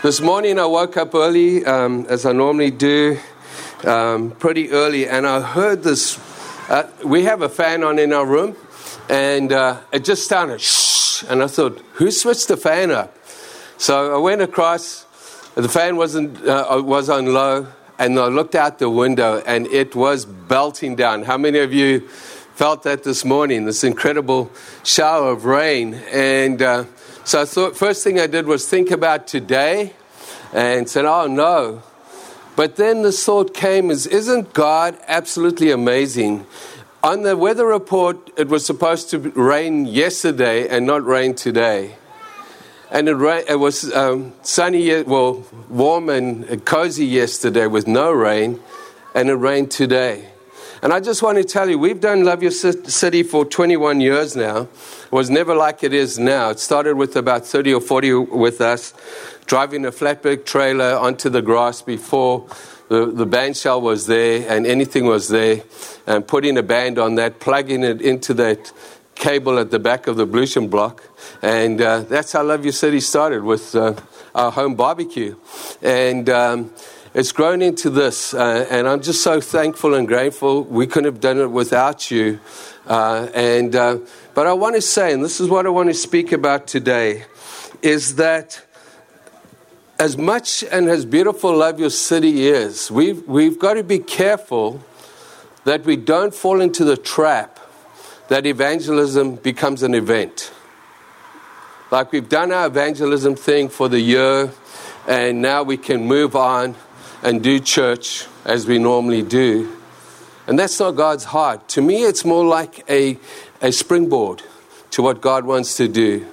This morning I woke up early, um, as I normally do, um, pretty early, and I heard this. Uh, we have a fan on in our room, and uh, it just sounded shh, and I thought, who switched the fan up? So I went across. The fan wasn't uh, was on low, and I looked out the window, and it was belting down. How many of you felt that this morning? This incredible shower of rain, and uh, so I thought, first thing I did was think about today and said, oh no. But then the thought came is, isn't God absolutely amazing? On the weather report, it was supposed to rain yesterday and not rain today. And it, ra- it was um, sunny, well, warm and cozy yesterday with no rain, and it rained today. And I just want to tell you, we've done Love Your City for 21 years now. It was never like it is now. It started with about 30 or 40 with us, driving a flatbed trailer onto the grass before the, the band shell was there and anything was there, and putting a band on that, plugging it into that cable at the back of the ablution block. And uh, that's how Love Your City started with uh, our home barbecue. And um, it's grown into this, uh, and I'm just so thankful and grateful. We couldn't have done it without you. Uh, and uh, but I want to say, and this is what I want to speak about today, is that as much and as beautiful Love Your City is, we've, we've got to be careful that we don't fall into the trap that evangelism becomes an event. Like we've done our evangelism thing for the year, and now we can move on and do church as we normally do. And that's not God's heart. To me, it's more like a, a springboard to what God wants to do.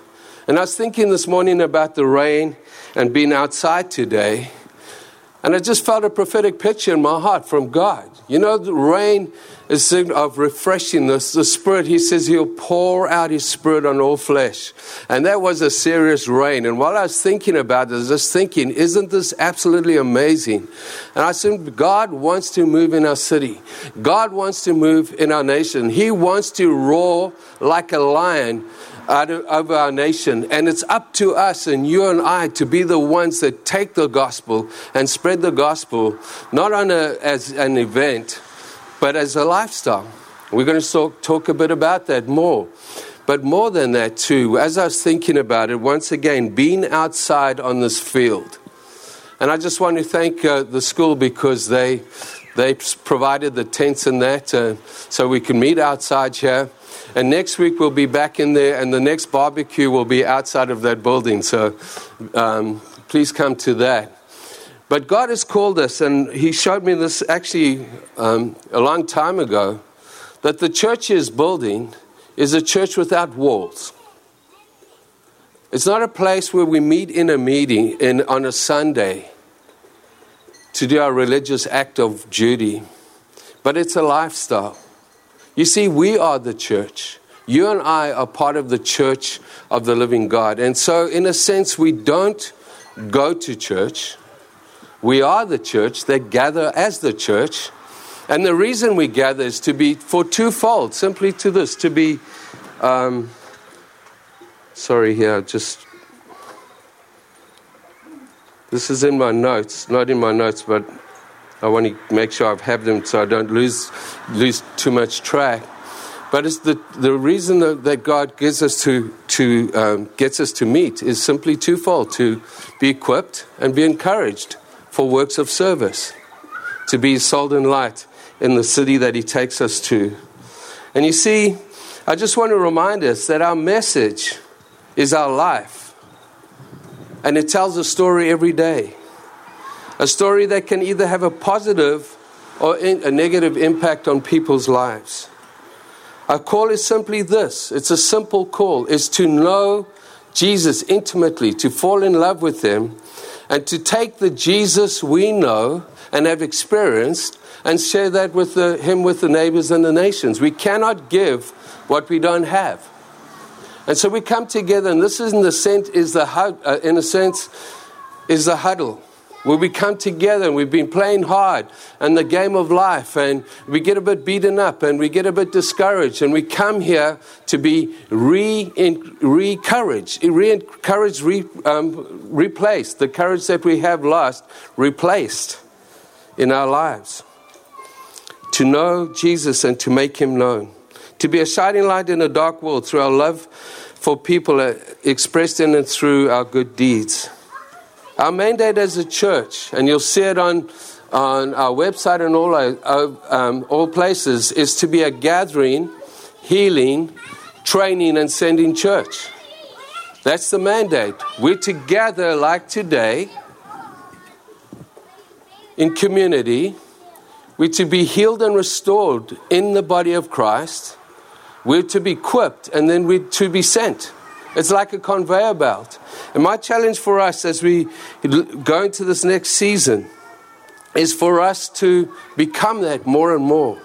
And I was thinking this morning about the rain and being outside today. And I just felt a prophetic picture in my heart from God. You know, the rain is of refreshing the, the Spirit. He says He'll pour out His Spirit on all flesh. And that was a serious rain. And while I was thinking about this, I was thinking, isn't this absolutely amazing? And I said, God wants to move in our city. God wants to move in our nation. He wants to roar like a lion out of, over our nation. And it's up to us and you and I to be the ones that take the gospel and spread the gospel, not on a, as an event, but as a lifestyle. We're going to talk, a bit about that more. But more than that, too, as I was thinking about it, once again, being outside on this field. And I just want to thank uh, the school because they, they provided the tents and that uh, so we can meet outside here. And next week we'll be back in there, and the next barbecue will be outside of that building. So um, please come to that. But God has called us, and He showed me this actually um, a long time ago that the church is building is a church without walls. It's not a place where we meet in a meeting in, on a Sunday to do our religious act of duty, but it's a lifestyle. You see, we are the church. You and I are part of the church of the living God. And so, in a sense, we don't go to church. We are the church that gather as the church. And the reason we gather is to be for twofold, simply to this, to be, um, sorry, here, just, this is in my notes, not in my notes, but I want to make sure I have them so I don't lose, lose too much track. But it's the, the reason that, that God gives us to, to um, gets us to meet is simply twofold to be equipped and be encouraged for works of service, to be salt and light in the city that He takes us to. And you see, I just want to remind us that our message is our life, and it tells a story every day. A story that can either have a positive or a negative impact on people's lives. Our call is simply this it's a simple call is to know Jesus intimately, to fall in love with Him, and to take the Jesus we know and have experienced and share that with the, Him with the neighbors and the nations. We cannot give what we don't have. And so we come together, and this is in the sense, is the uh, in a sense, is the huddle where we come together and we've been playing hard and the game of life and we get a bit beaten up and we get a bit discouraged and we come here to be re-encouraged, re-encouraged, re, um, replaced, the courage that we have lost, replaced in our lives. To know Jesus and to make him known. To be a shining light in a dark world through our love for people uh, expressed in it through our good deeds. Our mandate as a church, and you'll see it on, on our website and all, our, um, all places, is to be a gathering, healing, training, and sending church. That's the mandate. We're to gather like today in community. We're to be healed and restored in the body of Christ. We're to be equipped and then we're to be sent. It's like a conveyor belt. And my challenge for us as we go into this next season is for us to become that more and more.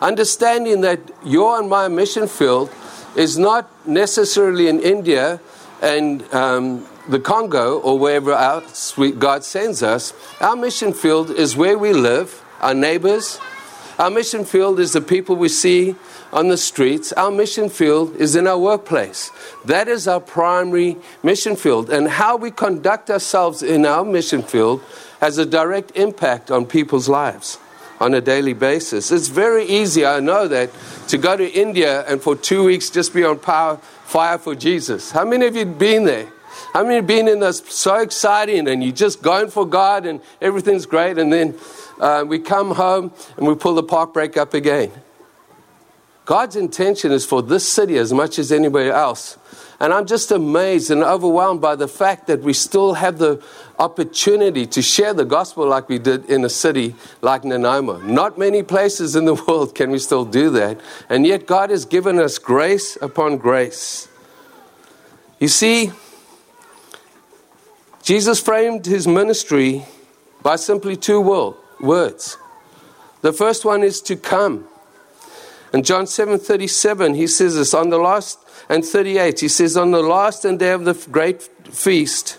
Understanding that your and my mission field is not necessarily in India and um, the Congo or wherever else God sends us. Our mission field is where we live, our neighbors. Our mission field is the people we see on the streets. Our mission field is in our workplace. That is our primary mission field. And how we conduct ourselves in our mission field has a direct impact on people's lives on a daily basis. It's very easy, I know that, to go to India and for two weeks just be on power, fire for Jesus. How many of you been there? How many have been in this so exciting and you're just going for God and everything's great and then uh, we come home and we pull the park brake up again? God's intention is for this city as much as anybody else. And I'm just amazed and overwhelmed by the fact that we still have the opportunity to share the gospel like we did in a city like Nanaimo. Not many places in the world can we still do that. And yet God has given us grace upon grace. You see, Jesus framed his ministry by simply two words. The first one is to come. In John 7 37, he says this on the last, and 38, he says, On the last and day of the great feast,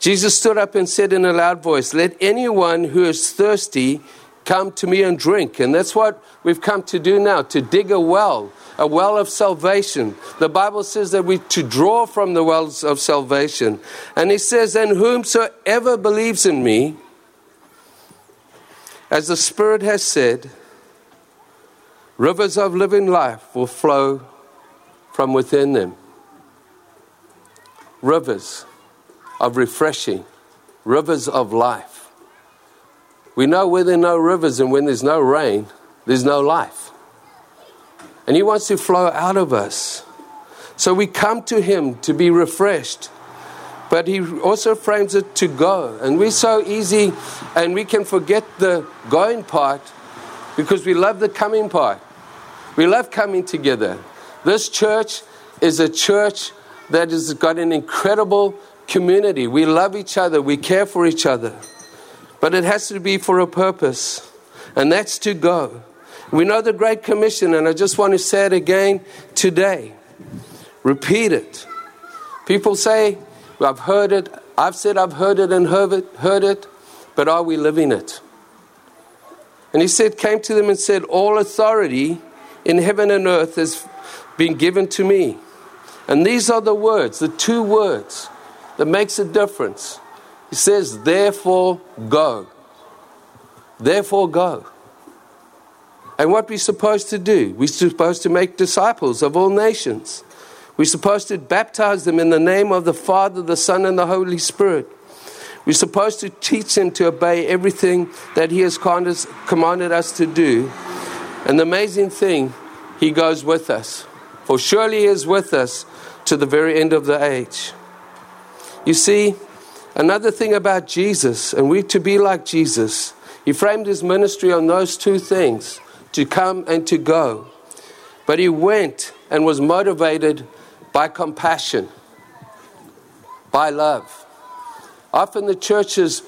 Jesus stood up and said in a loud voice, Let anyone who is thirsty come to me and drink. And that's what we've come to do now, to dig a well, a well of salvation. The Bible says that we to draw from the wells of salvation. And he says, And whomsoever believes in me, as the Spirit has said, Rivers of living life will flow from within them. Rivers of refreshing, rivers of life. We know where there are no rivers and when there's no rain, there's no life. And He wants to flow out of us. So we come to Him to be refreshed. But He also frames it to go. And we're so easy and we can forget the going part because we love the coming part. We love coming together. This church is a church that has got an incredible community. We love each other, we care for each other. But it has to be for a purpose, and that's to go. We know the Great Commission, and I just want to say it again today. Repeat it. People say, I've heard it, I've said I've heard it and heard it, heard it, but are we living it? And he said, came to them and said, All authority in heaven and earth has been given to me. And these are the words, the two words that makes a difference. He says, therefore go. Therefore go. And what we're supposed to do? We're supposed to make disciples of all nations. We're supposed to baptize them in the name of the Father, the Son, and the Holy Spirit. We're supposed to teach them to obey everything that He has commanded us to do. And the amazing thing, He goes with us. For surely He is with us to the very end of the age. You see, another thing about Jesus, and we to be like Jesus, He framed His ministry on those two things to come and to go. But He went and was motivated by compassion, by love. Often the churches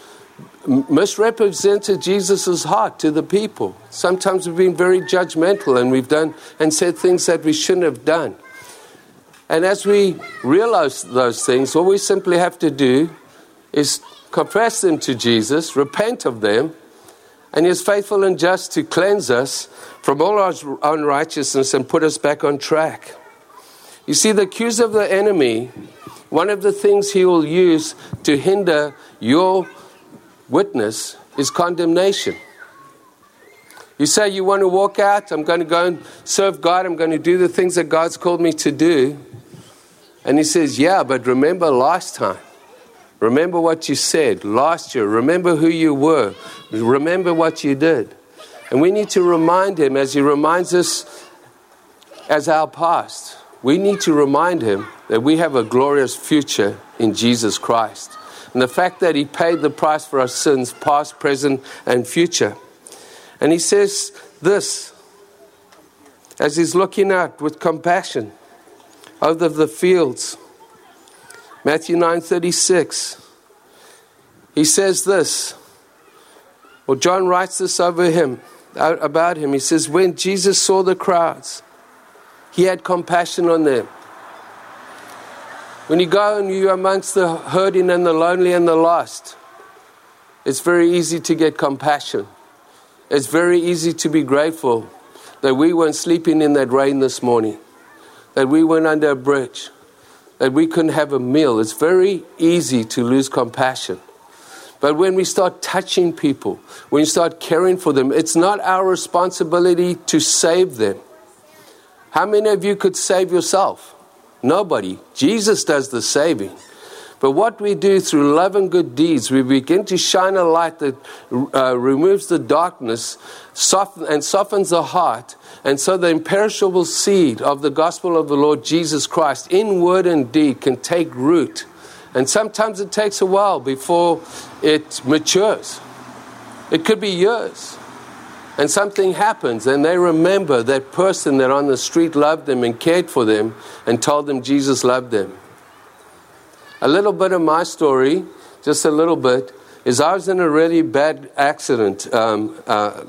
misrepresented Jesus' heart to the people. Sometimes we've been very judgmental and we've done and said things that we shouldn't have done. And as we realize those things, what we simply have to do is confess them to Jesus, repent of them, and He is faithful and just to cleanse us from all our unrighteousness and put us back on track. You see, the accuse of the enemy, one of the things he will use to hinder your witness is condemnation. You say you want to walk out, I'm going to go and serve God, I'm going to do the things that God's called me to do. And he says, Yeah, but remember last time. Remember what you said last year. Remember who you were. Remember what you did. And we need to remind him as he reminds us as our past. We need to remind him that we have a glorious future in Jesus Christ. And the fact that he paid the price for our sins, past, present, and future. And he says this as he's looking out with compassion of the fields. Matthew 9:36. He says this. Well, John writes this over him about him. He says, when Jesus saw the crowds, he had compassion on them. When you go and you're amongst the hurting and the lonely and the lost, it's very easy to get compassion. It's very easy to be grateful that we weren't sleeping in that rain this morning, that we weren't under a bridge, that we couldn't have a meal. It's very easy to lose compassion. But when we start touching people, when you start caring for them, it's not our responsibility to save them. How many of you could save yourself? Nobody. Jesus does the saving. But what we do through love and good deeds, we begin to shine a light that uh, removes the darkness soften, and softens the heart. And so the imperishable seed of the gospel of the Lord Jesus Christ, in word and deed, can take root and sometimes it takes a while before it matures. It could be years. And something happens, and they remember that person that on the street loved them and cared for them and told them Jesus loved them. A little bit of my story, just a little bit, is I was in a really bad accident um, uh,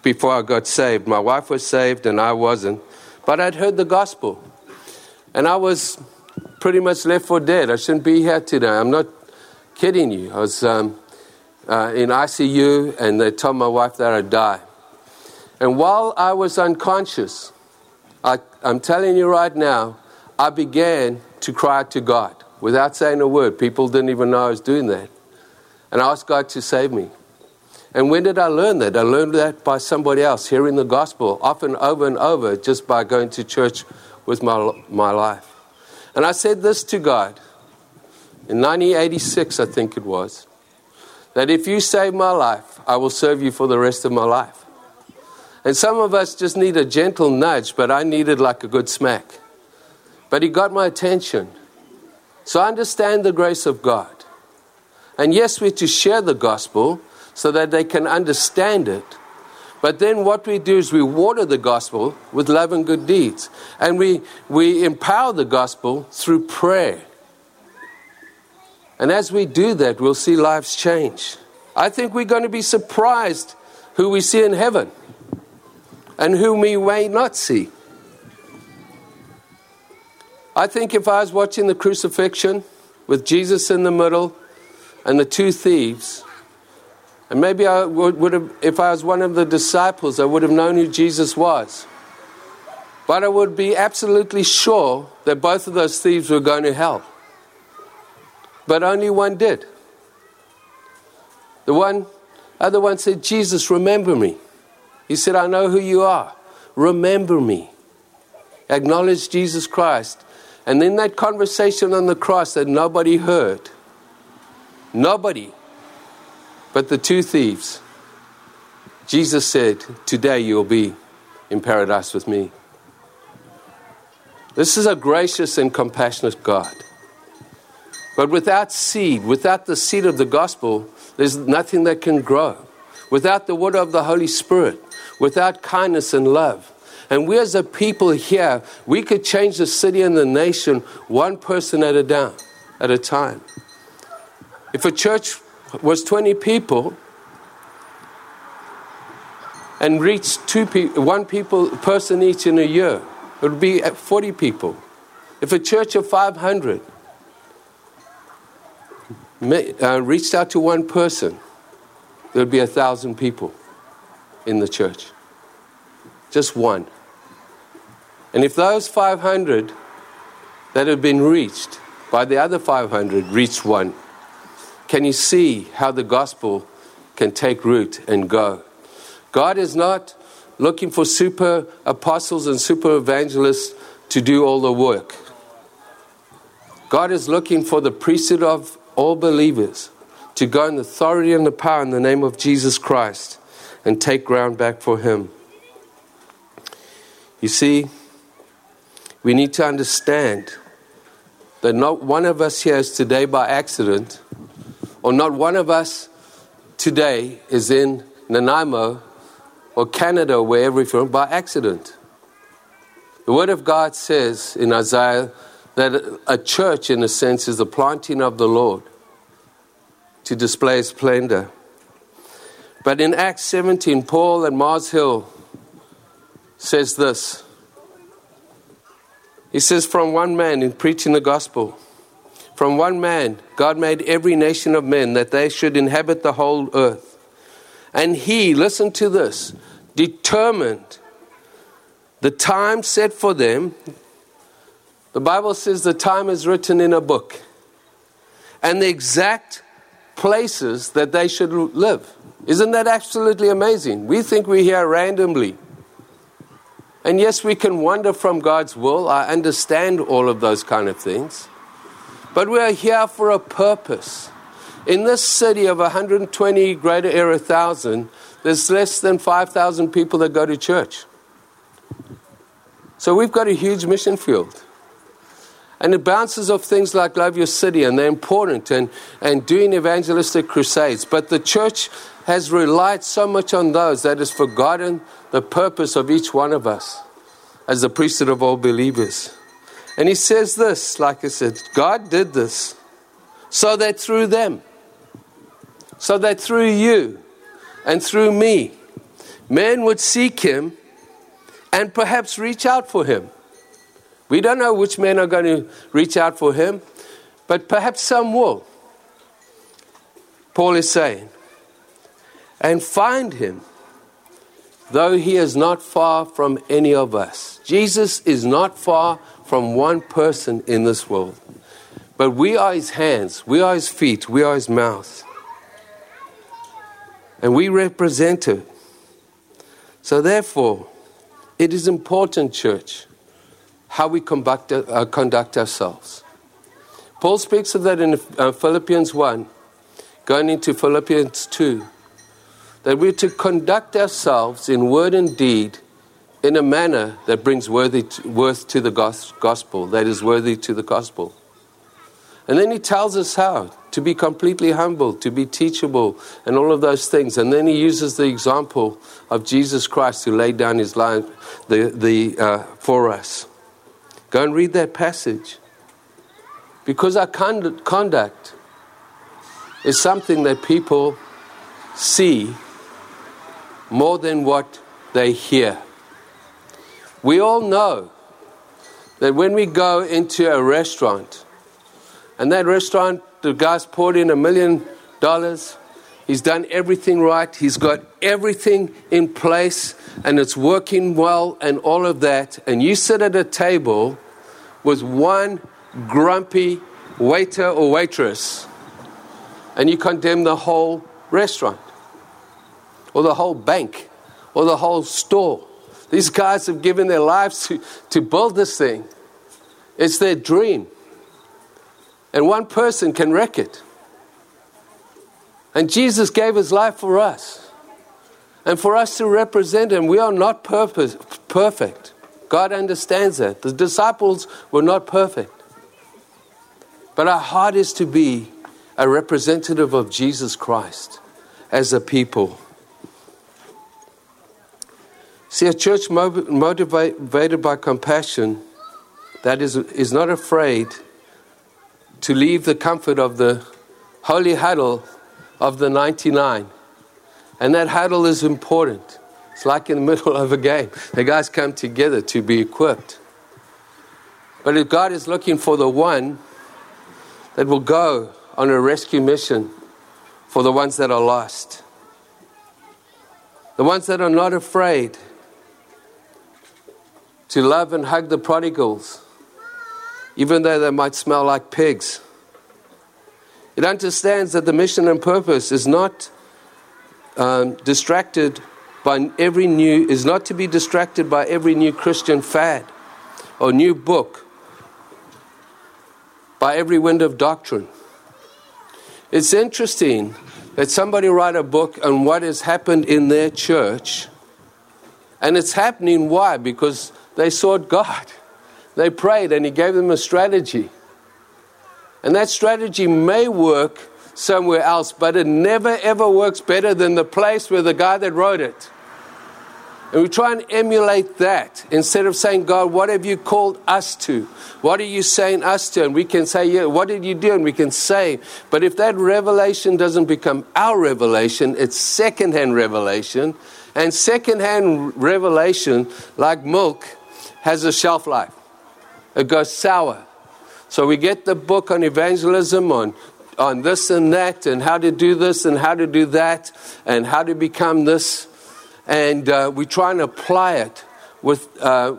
before I got saved. My wife was saved, and I wasn't. But I'd heard the gospel. And I was pretty much left for dead. I shouldn't be here today. I'm not kidding you. I was um, uh, in ICU and they told my wife that I'd die. And while I was unconscious, I, I'm telling you right now, I began to cry to God without saying a word. People didn't even know I was doing that. And I asked God to save me. And when did I learn that? I learned that by somebody else, hearing the gospel, often over and over, just by going to church with my, my life. And I said this to God in 1986, I think it was, that if you save my life, I will serve you for the rest of my life. And some of us just need a gentle nudge, but I needed like a good smack. But he got my attention. So I understand the grace of God. And yes, we're to share the gospel so that they can understand it. But then what we do is we water the gospel with love and good deeds. And we, we empower the gospel through prayer. And as we do that, we'll see lives change. I think we're going to be surprised who we see in heaven and whom we may not see. I think if I was watching the crucifixion with Jesus in the middle and the two thieves, and maybe I would, would have, if I was one of the disciples, I would have known who Jesus was. But I would be absolutely sure that both of those thieves were going to hell. But only one did. The one, other one said, Jesus, remember me. He said, I know who you are. Remember me. Acknowledge Jesus Christ. And in that conversation on the cross that nobody heard, nobody but the two thieves, Jesus said, Today you'll be in paradise with me. This is a gracious and compassionate God. But without seed, without the seed of the gospel, there's nothing that can grow. Without the water of the Holy Spirit, without kindness and love. And we as a people here, we could change the city and the nation one person at a down, at a time. If a church was 20 people and reached two pe- one people, person each in a year, it would be 40 people. If a church of 500 uh, reached out to one person, there would be a thousand people in the church. Just one. And if those 500 that have been reached by the other 500 reached one, can you see how the gospel can take root and go? God is not looking for super apostles and super evangelists to do all the work. God is looking for the priesthood of all believers to go in the authority and the power in the name of Jesus Christ and take ground back for Him. You see, we need to understand that not one of us here is today by accident, or not one of us today is in Nanaimo or Canada or wherever we're from by accident. The Word of God says in Isaiah that a church, in a sense, is the planting of the Lord to display His splendor. But in Acts 17, Paul and Mars Hill says this. He says, From one man in preaching the gospel, from one man, God made every nation of men that they should inhabit the whole earth. And he, listen to this, determined the time set for them. The Bible says the time is written in a book and the exact places that they should live. Isn't that absolutely amazing? We think we're here randomly. And yes, we can wander from God's will. I understand all of those kind of things. But we are here for a purpose. In this city of 120 greater er, area thousand, there's less than 5,000 people that go to church. So we've got a huge mission field. And it bounces off things like Love Your City, and they're important, and, and doing evangelistic crusades. But the church has relied so much on those that has forgotten the purpose of each one of us as the priesthood of all believers. And he says this, like I said, God did this so that through them, so that through you and through me, men would seek him and perhaps reach out for him. We don't know which men are going to reach out for him, but perhaps some will. Paul is saying, and find him, though he is not far from any of us. Jesus is not far from one person in this world, but we are his hands, we are his feet, we are his mouth. And we represent him. So, therefore, it is important, church, how we conduct, uh, conduct ourselves. Paul speaks of that in uh, Philippians 1, going into Philippians 2, that we're to conduct ourselves in word and deed in a manner that brings worthy to, worth to the gospel, that is worthy to the gospel. And then he tells us how to be completely humble, to be teachable, and all of those things. And then he uses the example of Jesus Christ who laid down his life the, the, uh, for us. Go and read that passage. Because our conduct is something that people see more than what they hear. We all know that when we go into a restaurant, and that restaurant, the guy's poured in a million dollars. He's done everything right. He's got everything in place and it's working well and all of that. And you sit at a table with one grumpy waiter or waitress and you condemn the whole restaurant or the whole bank or the whole store. These guys have given their lives to, to build this thing. It's their dream. And one person can wreck it. And Jesus gave his life for us. And for us to represent him, we are not purpose, perfect. God understands that. The disciples were not perfect. But our heart is to be a representative of Jesus Christ as a people. See, a church motivated by compassion that is, is not afraid to leave the comfort of the holy huddle of the 99. And that huddle is important. It's like in the middle of a game. The guys come together to be equipped. But if God is looking for the one that will go on a rescue mission for the ones that are lost. The ones that are not afraid to love and hug the prodigals, even though they might smell like pigs. It understands that the mission and purpose is not um, distracted by every new, is not to be distracted by every new Christian fad or new book, by every wind of doctrine. It's interesting that somebody write a book on what has happened in their church, and it's happening why? Because they sought God. They prayed, and He gave them a strategy. And that strategy may work somewhere else, but it never ever works better than the place where the guy that wrote it. And we try and emulate that instead of saying, God, what have you called us to? What are you saying us to? And we can say, Yeah, what did you do? And we can say, but if that revelation doesn't become our revelation, it's secondhand revelation. And secondhand revelation, like milk, has a shelf life, it goes sour. So we get the book on evangelism, on, on this and that, and how to do this and how to do that, and how to become this. And uh, we try and apply it with uh,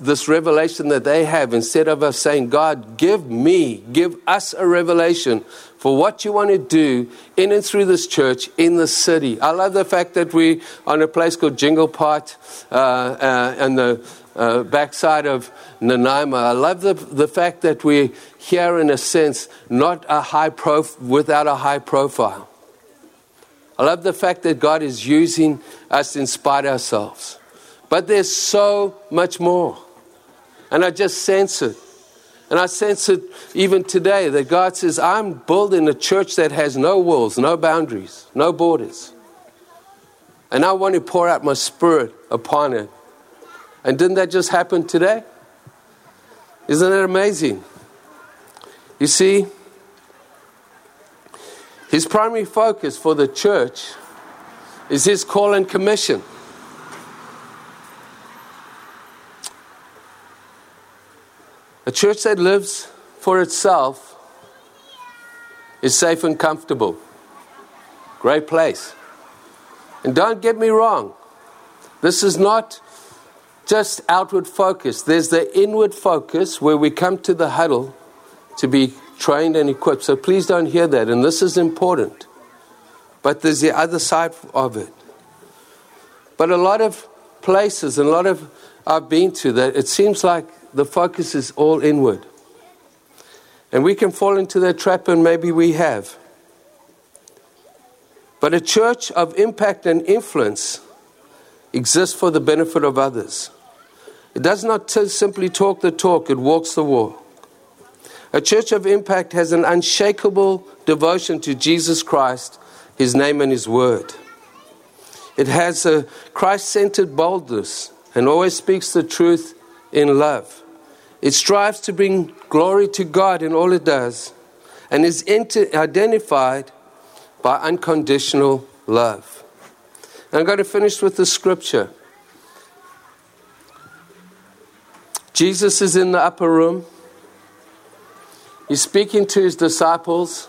this revelation that they have instead of us saying, God, give me, give us a revelation for what you want to do in and through this church in the city. I love the fact that we're on a place called Jingle Pot uh, uh, the uh, backside of Nanaimo. I love the, the fact that we're here, in a sense, not a high prof- without a high profile. I love the fact that God is using us in spite ourselves. But there's so much more. And I just sense it. And I sense it even today that God says, I'm building a church that has no walls, no boundaries, no borders. And I want to pour out my spirit upon it. And didn't that just happen today? Isn't it amazing? You see, his primary focus for the church is his call and commission. A church that lives for itself is safe and comfortable. Great place. And don't get me wrong, this is not just outward focus. There's the inward focus where we come to the huddle to be trained and equipped. So please don't hear that. And this is important. But there's the other side of it. But a lot of places and a lot of I've been to that it seems like the focus is all inward. And we can fall into that trap, and maybe we have. But a church of impact and influence exists for the benefit of others. It does not simply talk the talk, it walks the walk. A church of impact has an unshakable devotion to Jesus Christ, His name, and His word. It has a Christ centered boldness and always speaks the truth in love. It strives to bring glory to God in all it does and is identified by unconditional love. And I'm going to finish with the scripture. Jesus is in the upper room. He's speaking to his disciples.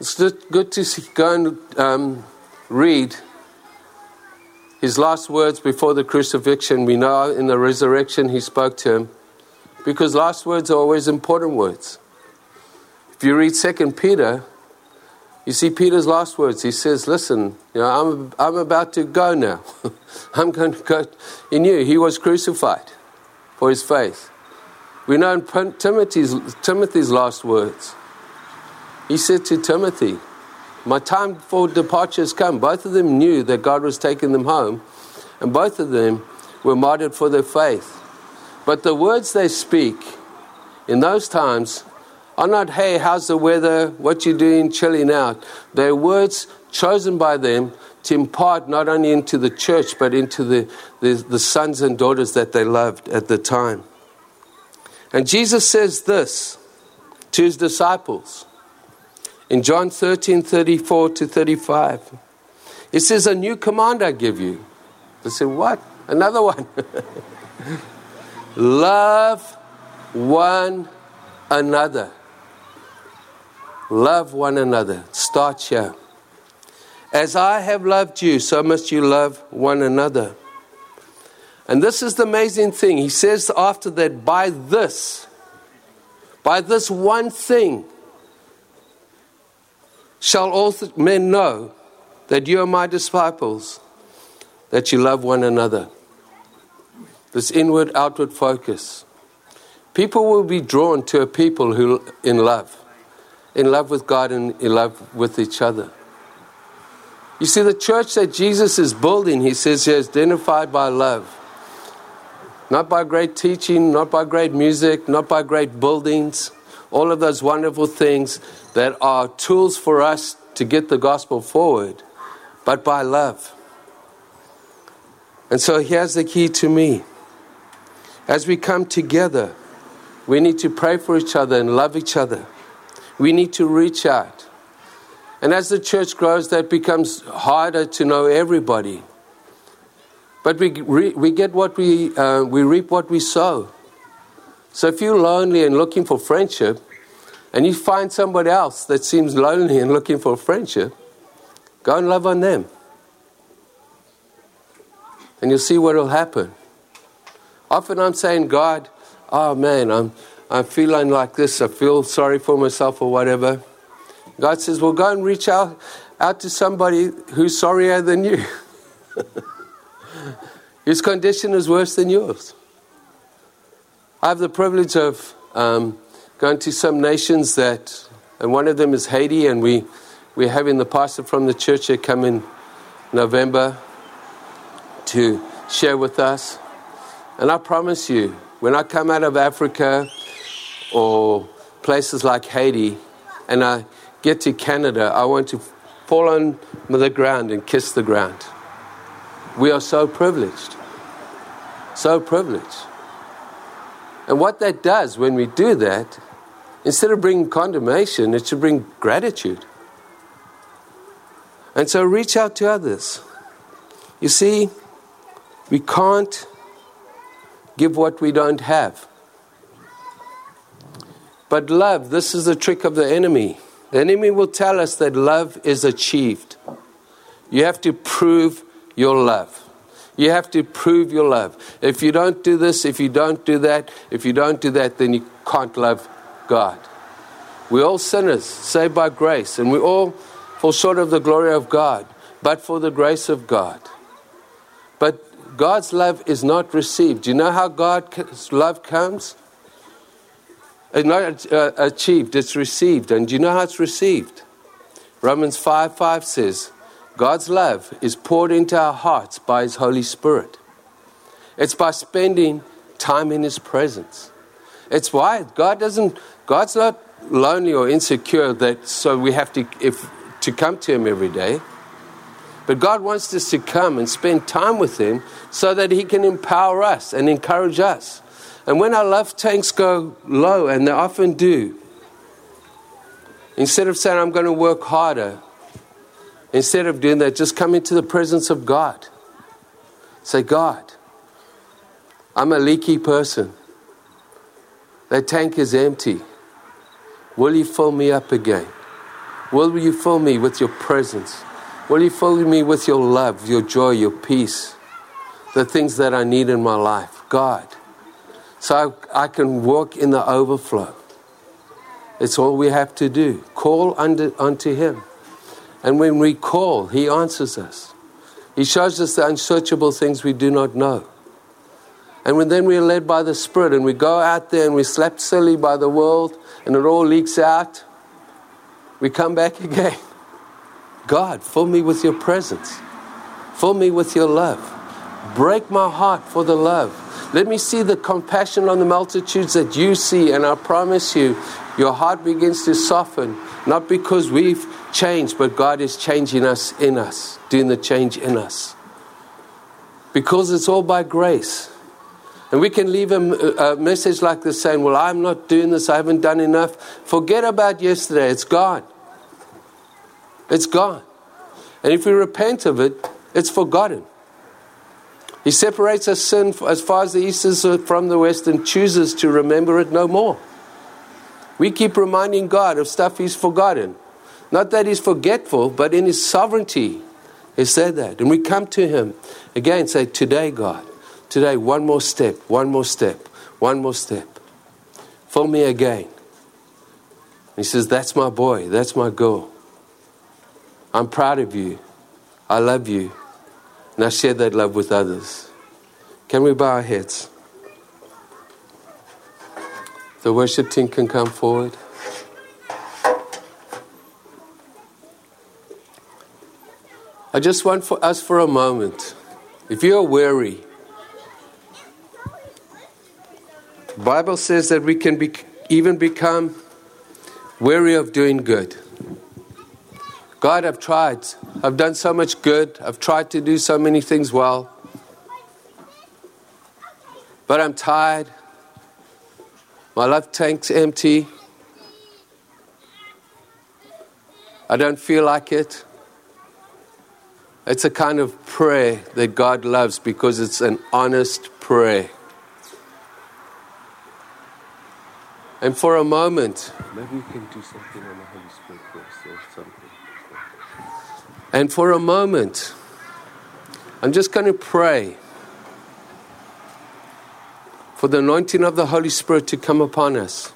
It's good to go and um, read his last words before the crucifixion. We know in the resurrection he spoke to him because last words are always important words. If you read Second Peter, you see Peter's last words. He says, "Listen, you know, I'm I'm about to go now. I'm going to go." He knew he was crucified for his faith. We know in Timothy's, Timothy's last words. He said to Timothy, My time for departure has come. Both of them knew that God was taking them home, and both of them were martyred for their faith. But the words they speak in those times are not, hey, how's the weather? What you doing? Chilling out. They're words chosen by them to impart not only into the church, but into the, the, the, sons and daughters that they loved at the time. And Jesus says this to his disciples in John 13 34 to 35. He says, A new command I give you. They say, What? Another one. Love one another. Love one another. Start here. As I have loved you, so must you love one another. And this is the amazing thing. He says after that, by this, by this one thing, shall all men know that you are my disciples, that you love one another. This inward outward focus. People will be drawn to a people who in love, in love with God and in love with each other. You see, the church that Jesus is building, he says, he is identified by love. Not by great teaching, not by great music, not by great buildings, all of those wonderful things that are tools for us to get the gospel forward, but by love. And so here's the key to me. As we come together, we need to pray for each other and love each other. We need to reach out. And as the church grows, that becomes harder to know everybody. But we, re, we get what we, uh, we reap what we sow. So if you're lonely and looking for friendship, and you find somebody else that seems lonely and looking for friendship, go and love on them. And you'll see what will happen. Often I'm saying, God, oh man, I'm, I'm feeling like this, I feel sorry for myself or whatever. God says, well, go and reach out, out to somebody who's sorrier than you. His condition is worse than yours. I have the privilege of um, going to some nations that, and one of them is Haiti, and we, we're having the pastor from the church here come in November to share with us. And I promise you, when I come out of Africa or places like Haiti and I get to Canada, I want to fall on the ground and kiss the ground. We are so privileged. So privileged. And what that does when we do that, instead of bringing condemnation, it should bring gratitude. And so reach out to others. You see, we can't give what we don't have. But love, this is the trick of the enemy. The enemy will tell us that love is achieved. You have to prove your love. You have to prove your love. If you don't do this, if you don't do that, if you don't do that, then you can't love God. We're all sinners, saved by grace, and we all fall short of the glory of God, but for the grace of God. But God's love is not received. Do you know how God's love comes? It's not uh, achieved, it's received. And do you know how it's received? Romans 5 5 says, God's love is poured into our hearts by His Holy Spirit. It's by spending time in His presence. It's why God doesn't, God's not lonely or insecure that so we have to, if, to come to Him every day. But God wants us to come and spend time with Him so that He can empower us and encourage us. And when our love tanks go low, and they often do, instead of saying, I'm going to work harder, instead of doing that, just come into the presence of God. Say, God, I'm a leaky person. That tank is empty. Will you fill me up again? Will you fill me with your presence? Will you fill me with your love, your joy, your peace, the things that I need in my life? God, so I, I can walk in the overflow. It's all we have to do. Call under, unto Him. And when we call, He answers us. He shows us the unsearchable things we do not know. And when then we are led by the Spirit and we go out there and we're slapped silly by the world and it all leaks out, we come back again. God, fill me with your presence. Fill me with your love. Break my heart for the love. Let me see the compassion on the multitudes that you see, and I promise you, your heart begins to soften, not because we've changed, but God is changing us in us, doing the change in us. Because it's all by grace. And we can leave a, a, message like this saying, Well, I'm not doing this, I haven't done enough. Forget about yesterday, it's gone. It's gone. And if we repent of it, it's forgotten. He separates our sin as far as the east is uh, from the west and chooses to remember it no more. We keep reminding God of stuff He's forgotten. Not that He's forgetful, but in His sovereignty, He said that. And we come to Him again, say, Today, God, today, one more step, one more step, one more step. Fill me again. He says, That's my boy, that's my girl. I'm proud of you. I love you. And I share that love with others. Can we bow our heads? The worship team can come forward. I just want for us for a moment. If you're weary, the Bible says that we can be, even become weary of doing good. God, I've tried. I've done so much good. I've tried to do so many things well. But I'm tired. My life tank's empty. I don't feel like it. It's a kind of prayer that God loves because it's an honest prayer. And for a moment, maybe we can do something on the Holy Spirit first or something. And for a moment, I'm just going to pray for the anointing of the Holy Spirit to come upon us,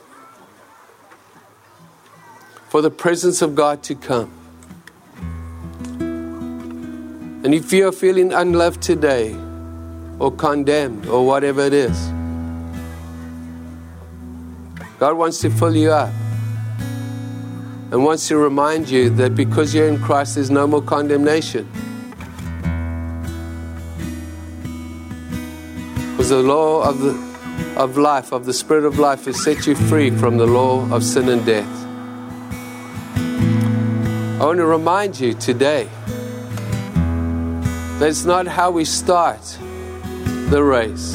for the presence of God to come. And if you're feeling unloved today, or condemned, or whatever it is, God wants to fill you up and wants to remind you that because you're in Christ, there's no more condemnation. Because the law of the of life, of the Spirit of life, has set you free from the law of sin and death. I want to remind you today that it's not how we start the race,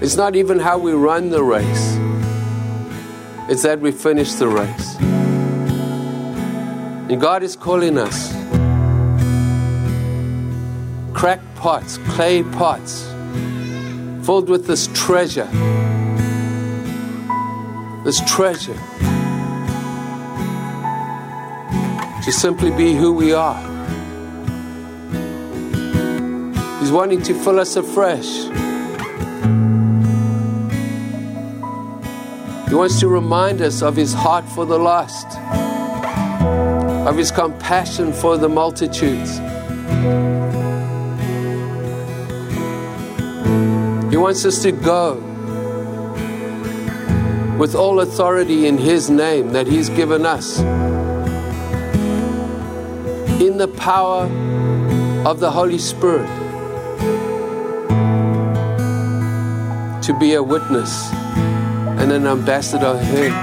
it's not even how we run the race, it's that we finish the race. And God is calling us cracked pots, clay pots filled with this treasure. This treasure. To simply be who we are. He's wanting to fill us afresh. He wants to remind us of His heart for the lost, of His compassion for the multitudes. Wants us to go with all authority in His name that He's given us, in the power of the Holy Spirit, to be a witness and an ambassador of Him.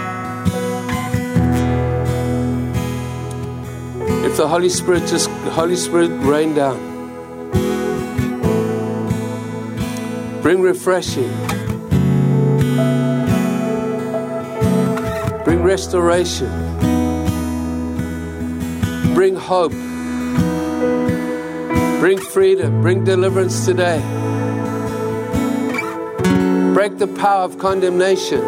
If the Holy Spirit just Holy Spirit rain down. Bring refreshing. Bring restoration. Bring hope. Bring freedom. Bring deliverance today. Break the power of condemnation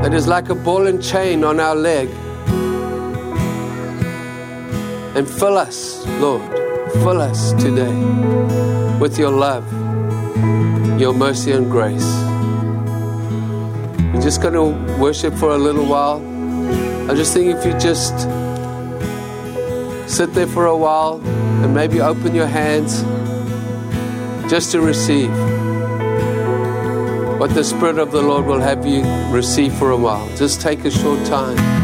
that is like a ball and chain on our leg. And fill us, Lord, fill us today with your love your mercy and grace. We're just going to worship for a little while. I just think if you just sit there for a while and maybe open your hands just to receive what the Spirit of the Lord will have you receive for a while. Just take a short time.